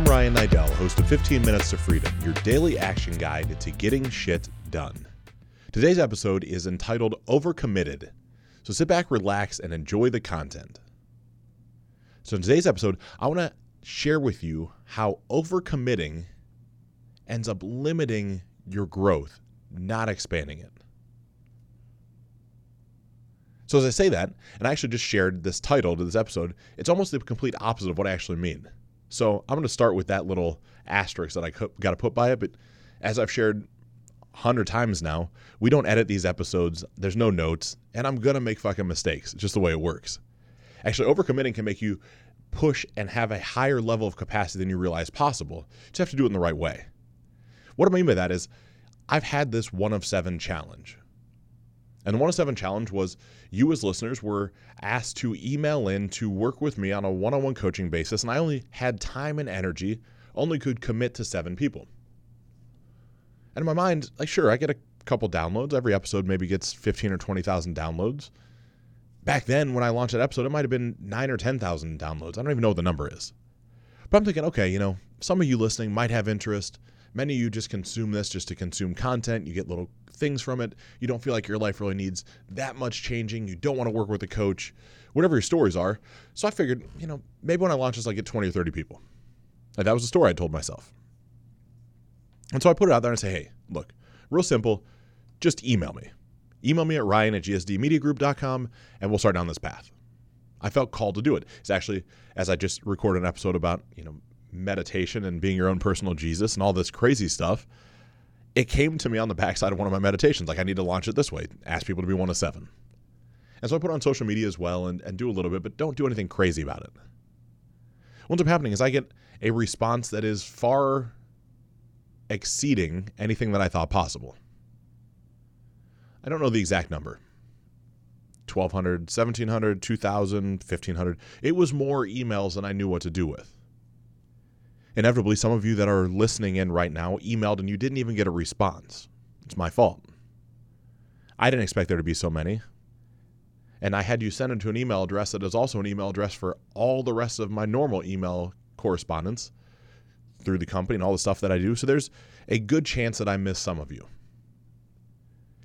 I'm Ryan Niddel, host of 15 Minutes to Freedom, your daily action guide to getting shit done. Today's episode is entitled Overcommitted. So sit back, relax, and enjoy the content. So, in today's episode, I want to share with you how overcommitting ends up limiting your growth, not expanding it. So, as I say that, and I actually just shared this title to this episode, it's almost the complete opposite of what I actually mean. So, I'm going to start with that little asterisk that I got to put by it. But as I've shared a hundred times now, we don't edit these episodes, there's no notes, and I'm going to make fucking mistakes. It's just the way it works. Actually, overcommitting can make you push and have a higher level of capacity than you realize possible. You just have to do it in the right way. What I mean by that is, I've had this one of seven challenge. And the one of seven challenge was you, as listeners, were asked to email in to work with me on a one on one coaching basis. And I only had time and energy, only could commit to seven people. And in my mind, like, sure, I get a couple downloads. Every episode maybe gets 15 or 20,000 downloads back then when I launched that episode, it might have been nine or 10,000 downloads. I don't even know what the number is. But I'm thinking, okay, you know, some of you listening might have interest. Many of you just consume this just to consume content. You get little things from it. You don't feel like your life really needs that much changing. You don't want to work with a coach, whatever your stories are. So I figured, you know, maybe when I launch this, I get 20 or 30 people. And that was the story I told myself. And so I put it out there and say, hey, look, real simple, just email me email me at ryan at gsdmediagroup.com and we'll start down this path. I felt called to do it. It's actually, as I just recorded an episode about, you know, meditation and being your own personal Jesus and all this crazy stuff, it came to me on the backside of one of my meditations. Like, I need to launch it this way, ask people to be one of seven. And so I put on social media as well and, and do a little bit, but don't do anything crazy about it. What's up happening is I get a response that is far exceeding anything that I thought possible. I don't know the exact number. 1200, 1700, 2000, 1500. It was more emails than I knew what to do with. Inevitably, some of you that are listening in right now emailed and you didn't even get a response. It's my fault. I didn't expect there to be so many. And I had you send it to an email address that is also an email address for all the rest of my normal email correspondence through the company and all the stuff that I do. So there's a good chance that I missed some of you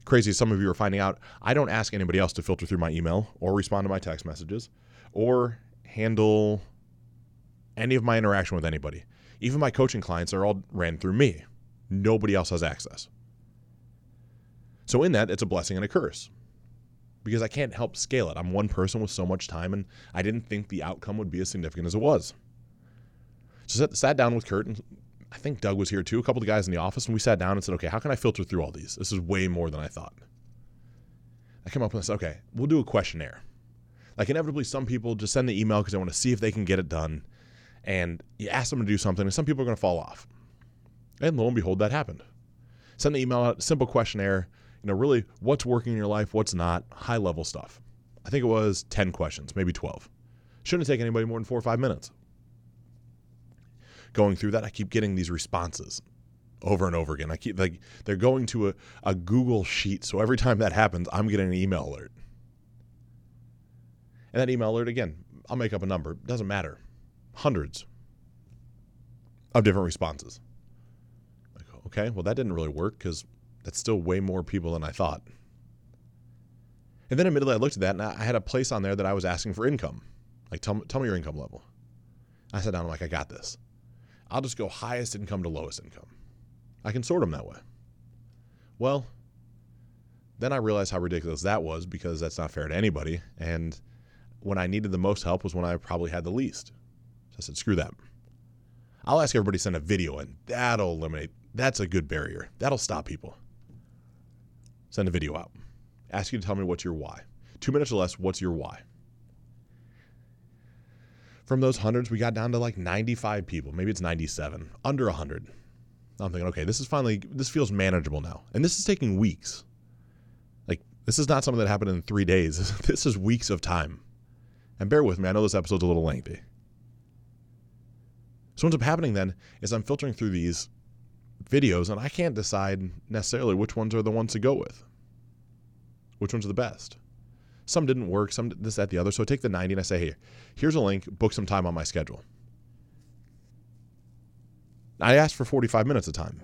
crazy some of you are finding out, I don't ask anybody else to filter through my email or respond to my text messages or handle any of my interaction with anybody. Even my coaching clients are all ran through me. Nobody else has access. So, in that, it's a blessing and a curse because I can't help scale it. I'm one person with so much time, and I didn't think the outcome would be as significant as it was. So, sat down with Kurt and I think Doug was here too, a couple of guys in the office, and we sat down and said, okay, how can I filter through all these? This is way more than I thought. I came up with this, okay, we'll do a questionnaire. Like inevitably, some people just send the email because they want to see if they can get it done. And you ask them to do something, and some people are going to fall off. And lo and behold, that happened. Send the email out, simple questionnaire, you know, really what's working in your life, what's not, high level stuff. I think it was 10 questions, maybe 12. Shouldn't take anybody more than four or five minutes going through that, I keep getting these responses over and over again. I keep like they're going to a, a Google sheet. So every time that happens, I'm getting an email alert. And that email alert, again, I'll make up a number. Doesn't matter. Hundreds of different responses. Like, okay, well, that didn't really work because that's still way more people than I thought. And then admittedly, I looked at that and I had a place on there that I was asking for income. Like, tell, tell me your income level. I sat down, I'm like, I got this. I'll just go highest income to lowest income. I can sort them that way. Well, then I realized how ridiculous that was because that's not fair to anybody. And when I needed the most help was when I probably had the least. So I said, screw that. I'll ask everybody to send a video in. That'll eliminate, that's a good barrier. That'll stop people. Send a video out. Ask you to tell me what's your why. Two minutes or less, what's your why? from those hundreds, we got down to like 95 people. Maybe it's 97, under 100. I'm thinking, okay, this is finally, this feels manageable now. And this is taking weeks. Like, this is not something that happened in three days. this is weeks of time. And bear with me, I know this episode's a little lengthy. So, what ends up happening then is I'm filtering through these videos and I can't decide necessarily which ones are the ones to go with, which ones are the best. Some didn't work, some did this, that, the other. So I take the 90 and I say, hey, here's a link, book some time on my schedule. I asked for 45 minutes of time.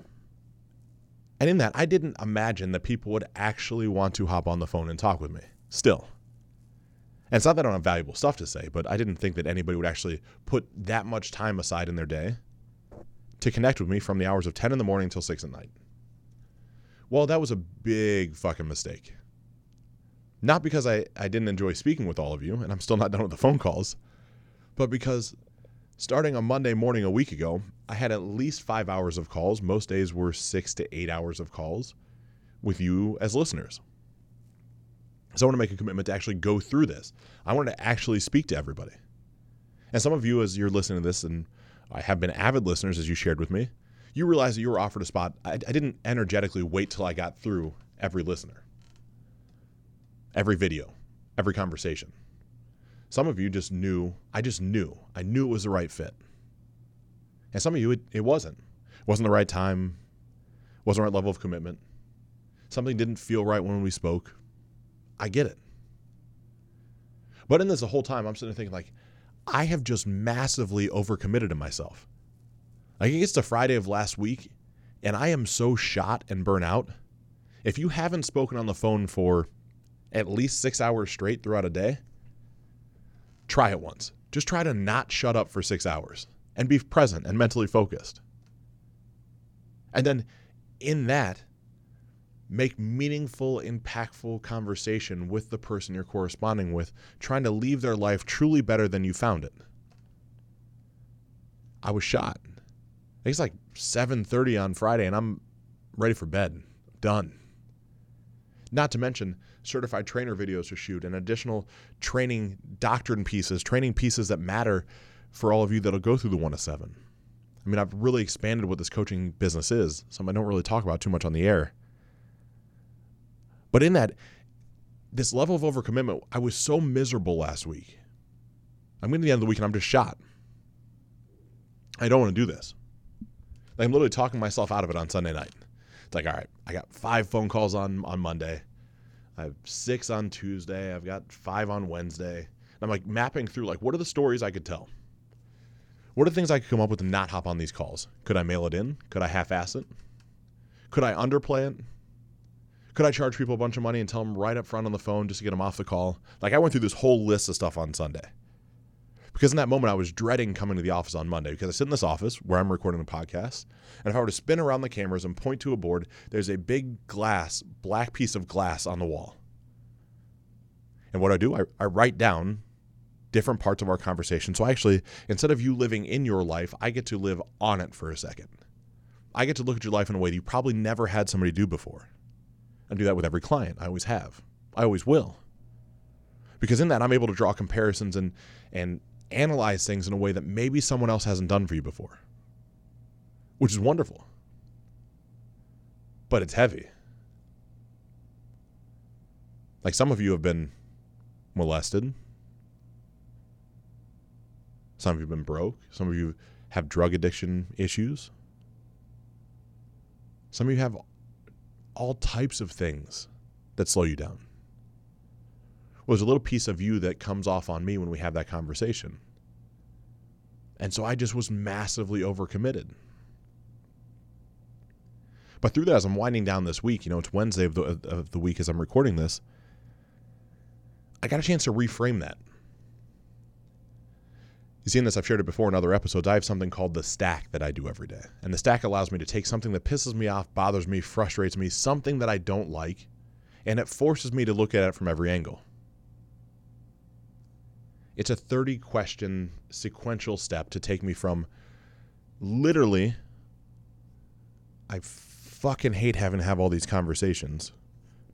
And in that, I didn't imagine that people would actually want to hop on the phone and talk with me. Still. And it's not that I don't have valuable stuff to say, but I didn't think that anybody would actually put that much time aside in their day to connect with me from the hours of 10 in the morning until 6 at night. Well, that was a big fucking mistake. Not because I, I didn't enjoy speaking with all of you, and I'm still not done with the phone calls, but because starting on Monday morning a week ago, I had at least five hours of calls. Most days were six to eight hours of calls with you as listeners. So I want to make a commitment to actually go through this. I wanted to actually speak to everybody. And some of you, as you're listening to this, and I have been avid listeners, as you shared with me, you realize that you were offered a spot. I, I didn't energetically wait till I got through every listener, every video, every conversation. Some of you just knew, I just knew, I knew it was the right fit. And some of you, it, it wasn't. It wasn't the right time, wasn't the right level of commitment. Something didn't feel right when we spoke. I get it. But in this the whole time, I'm sitting there thinking, like, I have just massively overcommitted to myself. Like, it gets to Friday of last week, and I am so shot and burnt out. If you haven't spoken on the phone for at least six hours straight throughout a day, try it once. Just try to not shut up for six hours and be present and mentally focused. And then in that, make meaningful, impactful conversation with the person you're corresponding with, trying to leave their life truly better than you found it. I was shot. It's like 7:30 on Friday and I'm ready for bed. Done. Not to mention certified trainer videos to shoot and additional training doctrine pieces, training pieces that matter for all of you that'll go through the one to seven. I mean, I've really expanded what this coaching business is, something I don't really talk about too much on the air. But in that, this level of overcommitment, I was so miserable last week. I'm getting to the end of the week and I'm just shot. I don't want to do this. Like I'm literally talking myself out of it on Sunday night. It's like, all right, I got five phone calls on on Monday. I have six on Tuesday. I've got five on Wednesday. And I'm like mapping through like what are the stories I could tell? What are the things I could come up with to not hop on these calls? Could I mail it in? Could I half-ass it? Could I underplay it? Could I charge people a bunch of money and tell them right up front on the phone just to get them off the call? Like I went through this whole list of stuff on Sunday. Because in that moment I was dreading coming to the office on Monday because I sit in this office where I'm recording the podcast, and if I were to spin around the cameras and point to a board, there's a big glass, black piece of glass on the wall. And what I do, I, I write down different parts of our conversation. So actually, instead of you living in your life, I get to live on it for a second. I get to look at your life in a way that you probably never had somebody do before. And do that with every client. I always have. I always will. Because in that I'm able to draw comparisons and and analyze things in a way that maybe someone else hasn't done for you before. Which is wonderful. But it's heavy. Like some of you have been molested, some of you have been broke. Some of you have drug addiction issues. Some of you have all types of things that slow you down. Well, there's a little piece of you that comes off on me when we have that conversation. And so I just was massively overcommitted. But through that, as I'm winding down this week, you know, it's Wednesday of the, of the week as I'm recording this, I got a chance to reframe that. You've seen this, I've shared it before in other episodes. I have something called the stack that I do every day. And the stack allows me to take something that pisses me off, bothers me, frustrates me, something that I don't like, and it forces me to look at it from every angle. It's a 30 question sequential step to take me from literally, I fucking hate having to have all these conversations,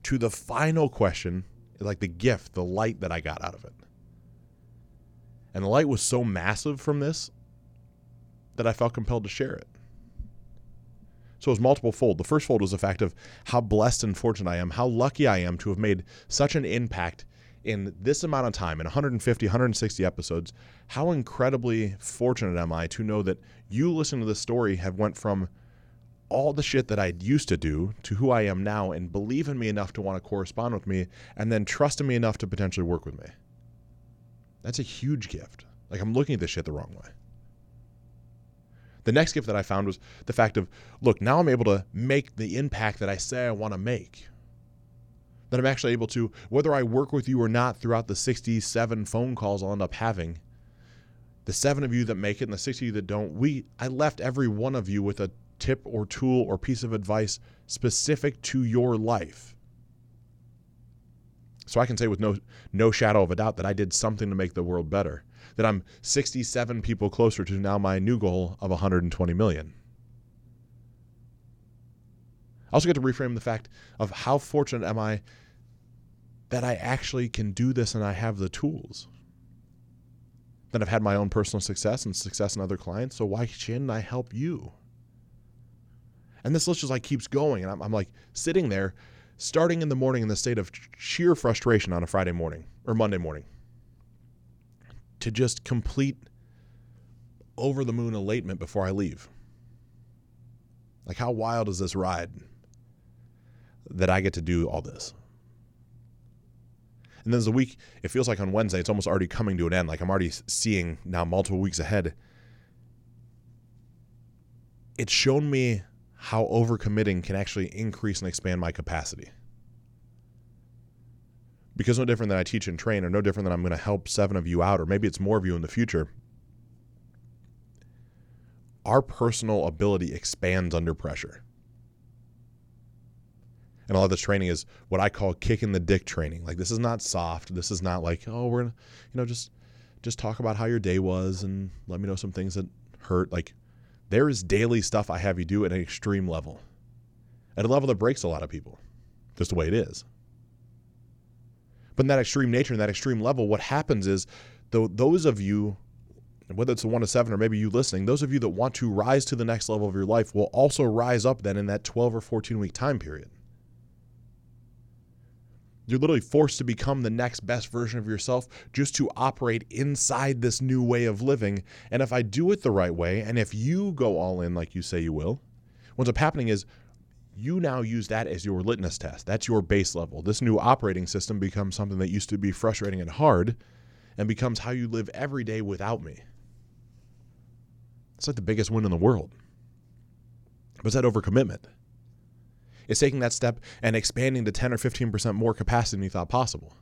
to the final question, like the gift, the light that I got out of it. And the light was so massive from this that I felt compelled to share it. So it was multiple fold. The first fold was the fact of how blessed and fortunate I am, how lucky I am to have made such an impact in this amount of time, in 150, 160 episodes. How incredibly fortunate am I to know that you listening to this story have went from all the shit that I used to do to who I am now and believe in me enough to want to correspond with me and then trust in me enough to potentially work with me. That's a huge gift. Like I'm looking at this shit the wrong way. The next gift that I found was the fact of, look, now I'm able to make the impact that I say I want to make. That I'm actually able to, whether I work with you or not throughout the 67 phone calls I'll end up having, the seven of you that make it and the 60 of you that don't, we I left every one of you with a tip or tool or piece of advice specific to your life. So I can say with no no shadow of a doubt that I did something to make the world better. That I'm 67 people closer to now my new goal of 120 million. I also get to reframe the fact of how fortunate am I that I actually can do this and I have the tools. That I've had my own personal success and success in other clients, so why shouldn't I help you? And this list just like keeps going, and I'm, I'm like sitting there starting in the morning in the state of sheer frustration on a Friday morning or Monday morning to just complete over the moon elatement before I leave. Like, how wild is this ride that I get to do all this? And then as the week, it feels like on Wednesday, it's almost already coming to an end. Like I'm already seeing now multiple weeks ahead. It's shown me how overcommitting can actually increase and expand my capacity. Because no different than I teach and train, or no different than I'm going to help seven of you out, or maybe it's more of you in the future, our personal ability expands under pressure. And a lot of this training is what I call kicking the dick training. Like this is not soft. This is not like, oh, we're gonna, you know, just just talk about how your day was and let me know some things that hurt. Like there is daily stuff I have you do at an extreme level, at a level that breaks a lot of people, just the way it is. But in that extreme nature and that extreme level, what happens is though those of you, whether it's a one to seven or maybe you listening, those of you that want to rise to the next level of your life will also rise up then in that 12 or 14 week time period. You're literally forced to become the next best version of yourself just to operate inside this new way of living. And if I do it the right way, and if you go all in like you say you will, what's up happening is you now use that as your litmus test. That's your base level. This new operating system becomes something that used to be frustrating and hard and becomes how you live every day without me. It's like the biggest win in the world. But it's that overcommitment is taking that step and expanding to 10 or 15% more capacity than you thought possible.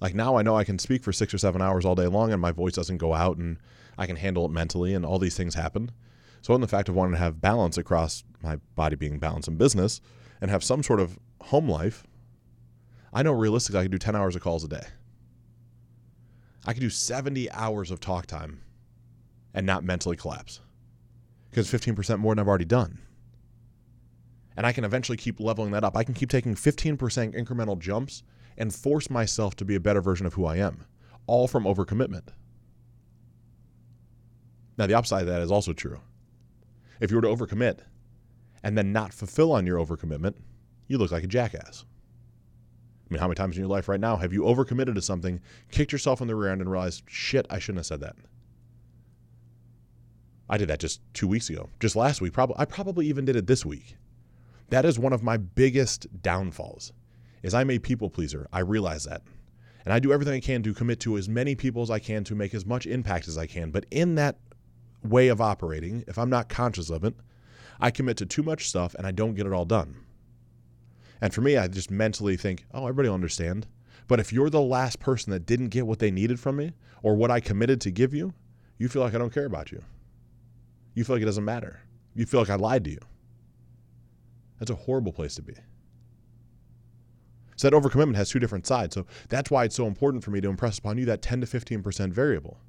Like now I know I can speak for six or seven hours all day long and my voice doesn't go out and I can handle it mentally and all these things happen. So in the fact of wanting to have balance across my body being balanced in business and have some sort of home life, I know realistically I can do 10 hours of calls a day. I can do 70 hours of talk time and not mentally collapse because 15% more than I've already done and I can eventually keep leveling that up. I can keep taking 15% incremental jumps and force myself to be a better version of who I am, all from overcommitment. Now, the upside of that is also true. If you were to overcommit and then not fulfill on your overcommitment, you look like a jackass. I mean, how many times in your life right now have you overcommitted to something, kicked yourself in the rear end, and realized, shit, I shouldn't have said that? I did that just two weeks ago. Just last week, probably I probably even did it this week. That is one of my biggest downfalls. Is I'm a people pleaser. I realize that. And I do everything I can to commit to as many people as I can to make as much impact as I can. But in that way of operating, if I'm not conscious of it, I commit to too much stuff and I don't get it all done. And for me, I just mentally think, oh, everybody will understand. But if you're the last person that didn't get what they needed from me or what I committed to give you, you feel like I don't care about you. You feel like it doesn't matter. You feel like I lied to you. That's a horrible place to be. So that overcommitment has two different sides. So that's why it's so important for me to impress upon you that 10 to 15% variable.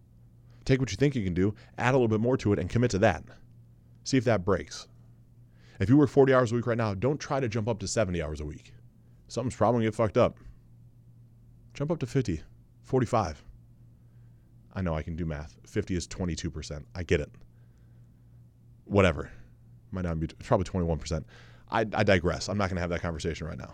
Take what you think you can do, add a little bit more to it, and commit to that. See if that breaks. If you work 40 hours a week right now, don't try to jump up to 70 hours a week. Something's probably to get fucked up. Jump up to 50, 45. I know I can do math. 50 is 22%. I get it. Whatever. Might not be, probably 21%. I, I digress. I'm not going to have that conversation right now.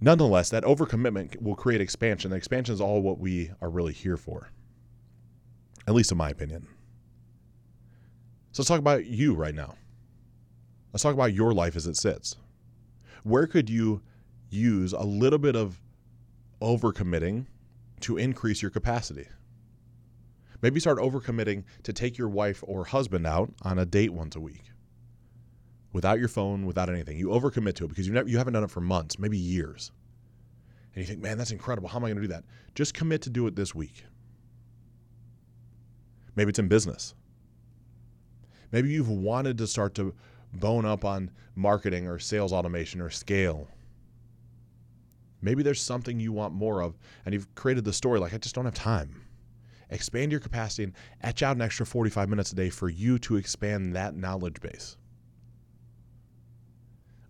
Nonetheless, that overcommitment will create expansion. The expansion is all what we are really here for, at least in my opinion. So let's talk about you right now. Let's talk about your life as it sits. Where could you use a little bit of overcommitting to increase your capacity? Maybe start overcommitting to take your wife or husband out on a date once a week without your phone, without anything. You overcommit to it because you, never, you haven't done it for months, maybe years. And you think, man, that's incredible. How am I going to do that? Just commit to do it this week. Maybe it's in business. Maybe you've wanted to start to bone up on marketing or sales automation or scale. Maybe there's something you want more of, and you've created the story like, I just don't have time. Expand your capacity and etch out an extra 45 minutes a day for you to expand that knowledge base.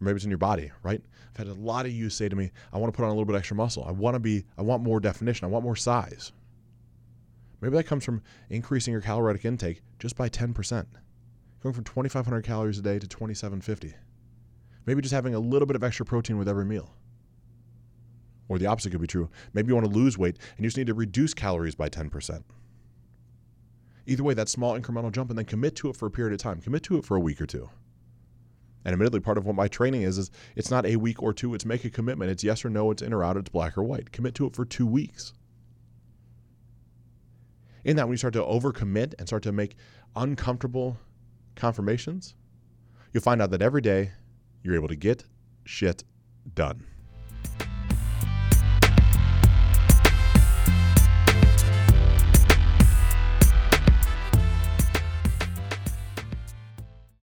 Maybe it's in your body, right? I've had a lot of you say to me, I want to put on a little bit extra muscle. I want to be, I want more definition. I want more size. Maybe that comes from increasing your caloric intake just by 10%, going from 2,500 calories a day to 2,750. Maybe just having a little bit of extra protein with every meal. Or the opposite could be true. Maybe you want to lose weight and you just need to reduce calories by 10%. Either way, that small incremental jump and then commit to it for a period of time. Commit to it for a week or two. And admittedly, part of what my training is is it's not a week or two. It's make a commitment. It's yes or no. It's in or out. It's black or white. Commit to it for two weeks. In that, when you start to overcommit and start to make uncomfortable confirmations, you'll find out that every day you're able to get shit done.